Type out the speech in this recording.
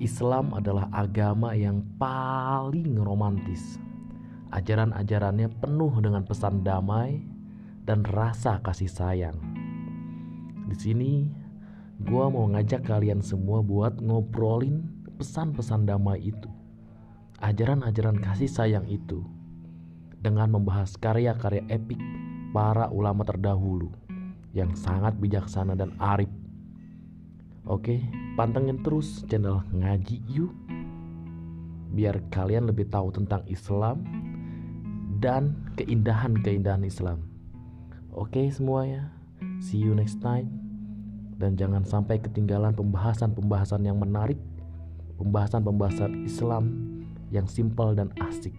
Islam adalah agama yang paling romantis. Ajaran-ajarannya penuh dengan pesan damai dan rasa kasih sayang. Di sini, gua mau ngajak kalian semua buat ngobrolin pesan-pesan damai itu, ajaran-ajaran kasih sayang itu, dengan membahas karya-karya epik para ulama terdahulu yang sangat bijaksana dan arif Oke, pantengin terus channel Ngaji Yuk biar kalian lebih tahu tentang Islam dan keindahan-keindahan Islam. Oke semuanya, see you next time. Dan jangan sampai ketinggalan pembahasan-pembahasan yang menarik, pembahasan-pembahasan Islam yang simpel dan asik.